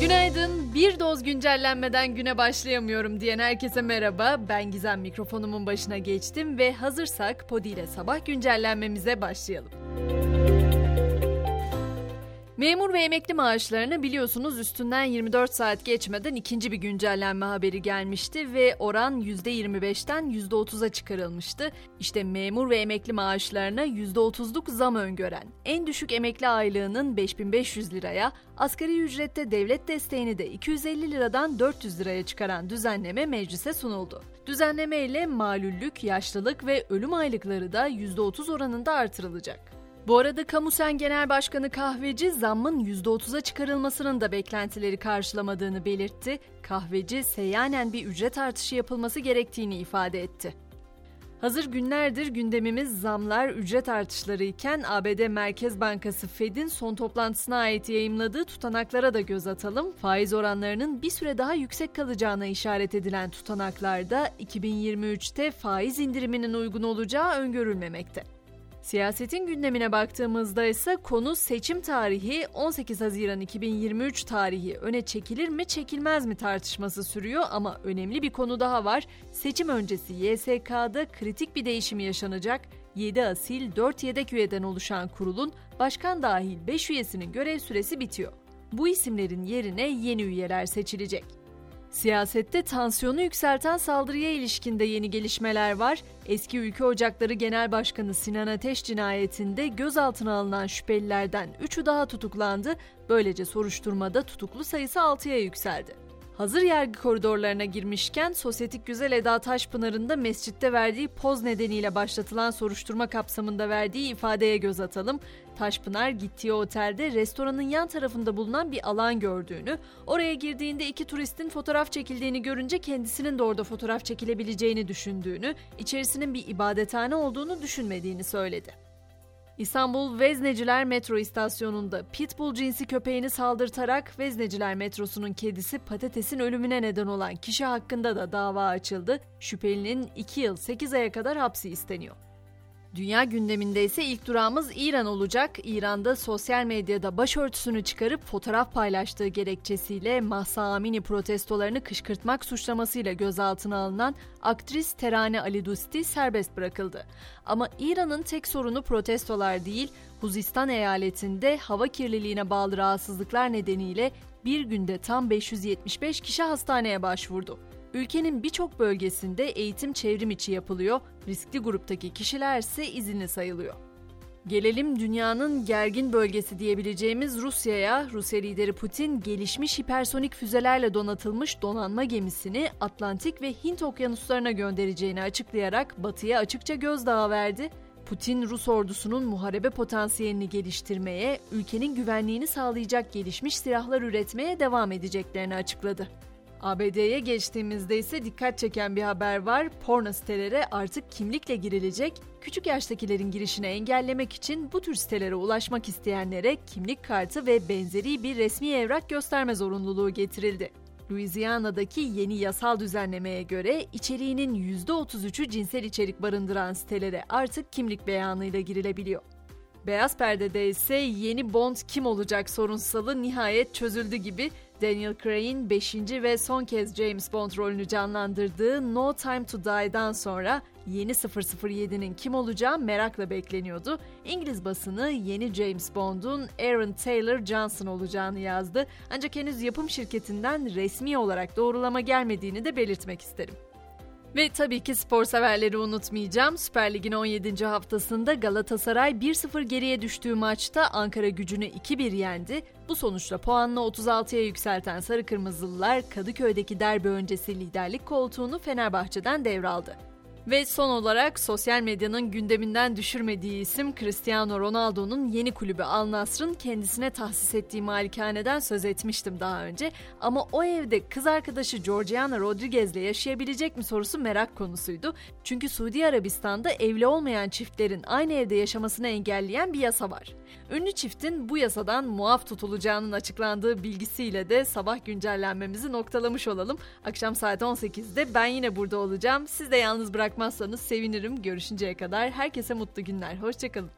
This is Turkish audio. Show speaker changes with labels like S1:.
S1: Günaydın. Bir doz güncellenmeden güne başlayamıyorum diyen herkese merhaba. Ben Gizem mikrofonumun başına geçtim ve hazırsak Podi ile sabah güncellenmemize başlayalım. Memur ve emekli maaşlarını biliyorsunuz üstünden 24 saat geçmeden ikinci bir güncellenme haberi gelmişti ve oran %25'ten %30'a çıkarılmıştı. İşte memur ve emekli maaşlarına %30'luk zam öngören, en düşük emekli aylığının 5500 liraya, asgari ücrette devlet desteğini de 250 liradan 400 liraya çıkaran düzenleme meclise sunuldu. Düzenleme ile malüllük, yaşlılık ve ölüm aylıkları da %30 oranında artırılacak. Bu arada Kamusen Genel Başkanı Kahveci zammın %30'a çıkarılmasının da beklentileri karşılamadığını belirtti. Kahveci seyyanen bir ücret artışı yapılması gerektiğini ifade etti. Hazır günlerdir gündemimiz zamlar, ücret artışları iken ABD Merkez Bankası Fed'in son toplantısına ait yayımladığı tutanaklara da göz atalım. Faiz oranlarının bir süre daha yüksek kalacağına işaret edilen tutanaklarda 2023'te faiz indiriminin uygun olacağı öngörülmemekte. Siyasetin gündemine baktığımızda ise konu seçim tarihi 18 Haziran 2023 tarihi öne çekilir mi çekilmez mi tartışması sürüyor ama önemli bir konu daha var. Seçim öncesi YSK'da kritik bir değişim yaşanacak. 7 asil 4 yedek üyeden oluşan kurulun başkan dahil 5 üyesinin görev süresi bitiyor. Bu isimlerin yerine yeni üyeler seçilecek. Siyasette tansiyonu yükselten saldırıya ilişkinde yeni gelişmeler var. Eski Ülke Ocakları Genel Başkanı Sinan Ateş cinayetinde gözaltına alınan şüphelilerden 3'ü daha tutuklandı. Böylece soruşturmada tutuklu sayısı 6'ya yükseldi. Hazır yargı koridorlarına girmişken sosyetik güzel Eda Taşpınar'ın da mescitte verdiği poz nedeniyle başlatılan soruşturma kapsamında verdiği ifadeye göz atalım. Taşpınar gittiği otelde restoranın yan tarafında bulunan bir alan gördüğünü, oraya girdiğinde iki turistin fotoğraf çekildiğini görünce kendisinin de orada fotoğraf çekilebileceğini düşündüğünü, içerisinin bir ibadethane olduğunu düşünmediğini söyledi. İstanbul Vezneciler metro istasyonunda pitbull cinsi köpeğini saldırtarak Vezneciler metrosunun kedisi Patates'in ölümüne neden olan kişi hakkında da dava açıldı. Şüphelinin 2 yıl 8 aya kadar hapsi isteniyor. Dünya gündeminde ise ilk durağımız İran olacak. İran'da sosyal medyada başörtüsünü çıkarıp fotoğraf paylaştığı gerekçesiyle Mahsa Amini protestolarını kışkırtmak suçlamasıyla gözaltına alınan aktris Terane Ali Dusti serbest bırakıldı. Ama İran'ın tek sorunu protestolar değil, Huzistan eyaletinde hava kirliliğine bağlı rahatsızlıklar nedeniyle bir günde tam 575 kişi hastaneye başvurdu. Ülkenin birçok bölgesinde eğitim çevrim içi yapılıyor, riskli gruptaki kişiler ise izinli sayılıyor. Gelelim dünyanın gergin bölgesi diyebileceğimiz Rusya'ya. Rusya lideri Putin gelişmiş hipersonik füzelerle donatılmış donanma gemisini Atlantik ve Hint okyanuslarına göndereceğini açıklayarak Batı'ya açıkça gözdağı verdi. Putin Rus ordusunun muharebe potansiyelini geliştirmeye, ülkenin güvenliğini sağlayacak gelişmiş silahlar üretmeye devam edeceklerini açıkladı. ABD'ye geçtiğimizde ise dikkat çeken bir haber var. Porno sitelere artık kimlikle girilecek. Küçük yaştakilerin girişini engellemek için bu tür sitelere ulaşmak isteyenlere kimlik kartı ve benzeri bir resmi evrak gösterme zorunluluğu getirildi. Louisiana'daki yeni yasal düzenlemeye göre içeriğinin %33'ü cinsel içerik barındıran sitelere artık kimlik beyanıyla girilebiliyor. Beyaz Perde'de ise yeni Bond kim olacak sorunsalı nihayet çözüldü gibi Daniel Craig'in 5. ve son kez James Bond rolünü canlandırdığı No Time to Die'dan sonra yeni 007'nin kim olacağı merakla bekleniyordu. İngiliz basını yeni James Bond'un Aaron Taylor Johnson olacağını yazdı. Ancak henüz yapım şirketinden resmi olarak doğrulama gelmediğini de belirtmek isterim. Ve tabii ki spor severleri unutmayacağım. Süper Lig'in 17. haftasında Galatasaray 1-0 geriye düştüğü maçta Ankara gücünü 2-1 yendi. Bu sonuçla puanını 36'ya yükselten Sarı Kırmızılılar Kadıköy'deki derbi öncesi liderlik koltuğunu Fenerbahçe'den devraldı. Ve son olarak sosyal medyanın gündeminden düşürmediği isim Cristiano Ronaldo'nun yeni kulübü Al Nassr'ın kendisine tahsis ettiği malikaneden söz etmiştim daha önce. Ama o evde kız arkadaşı Georgiana Rodriguez'le yaşayabilecek mi sorusu merak konusuydu. Çünkü Suudi Arabistan'da evli olmayan çiftlerin aynı evde yaşamasını engelleyen bir yasa var. Ünlü çiftin bu yasadan muaf tutulacağının açıklandığı bilgisiyle de sabah güncellenmemizi noktalamış olalım. Akşam saat 18'de ben yine burada olacağım. Siz de yalnız bırakmazsanız sevinirim. Görüşünceye kadar herkese mutlu günler. Hoşçakalın.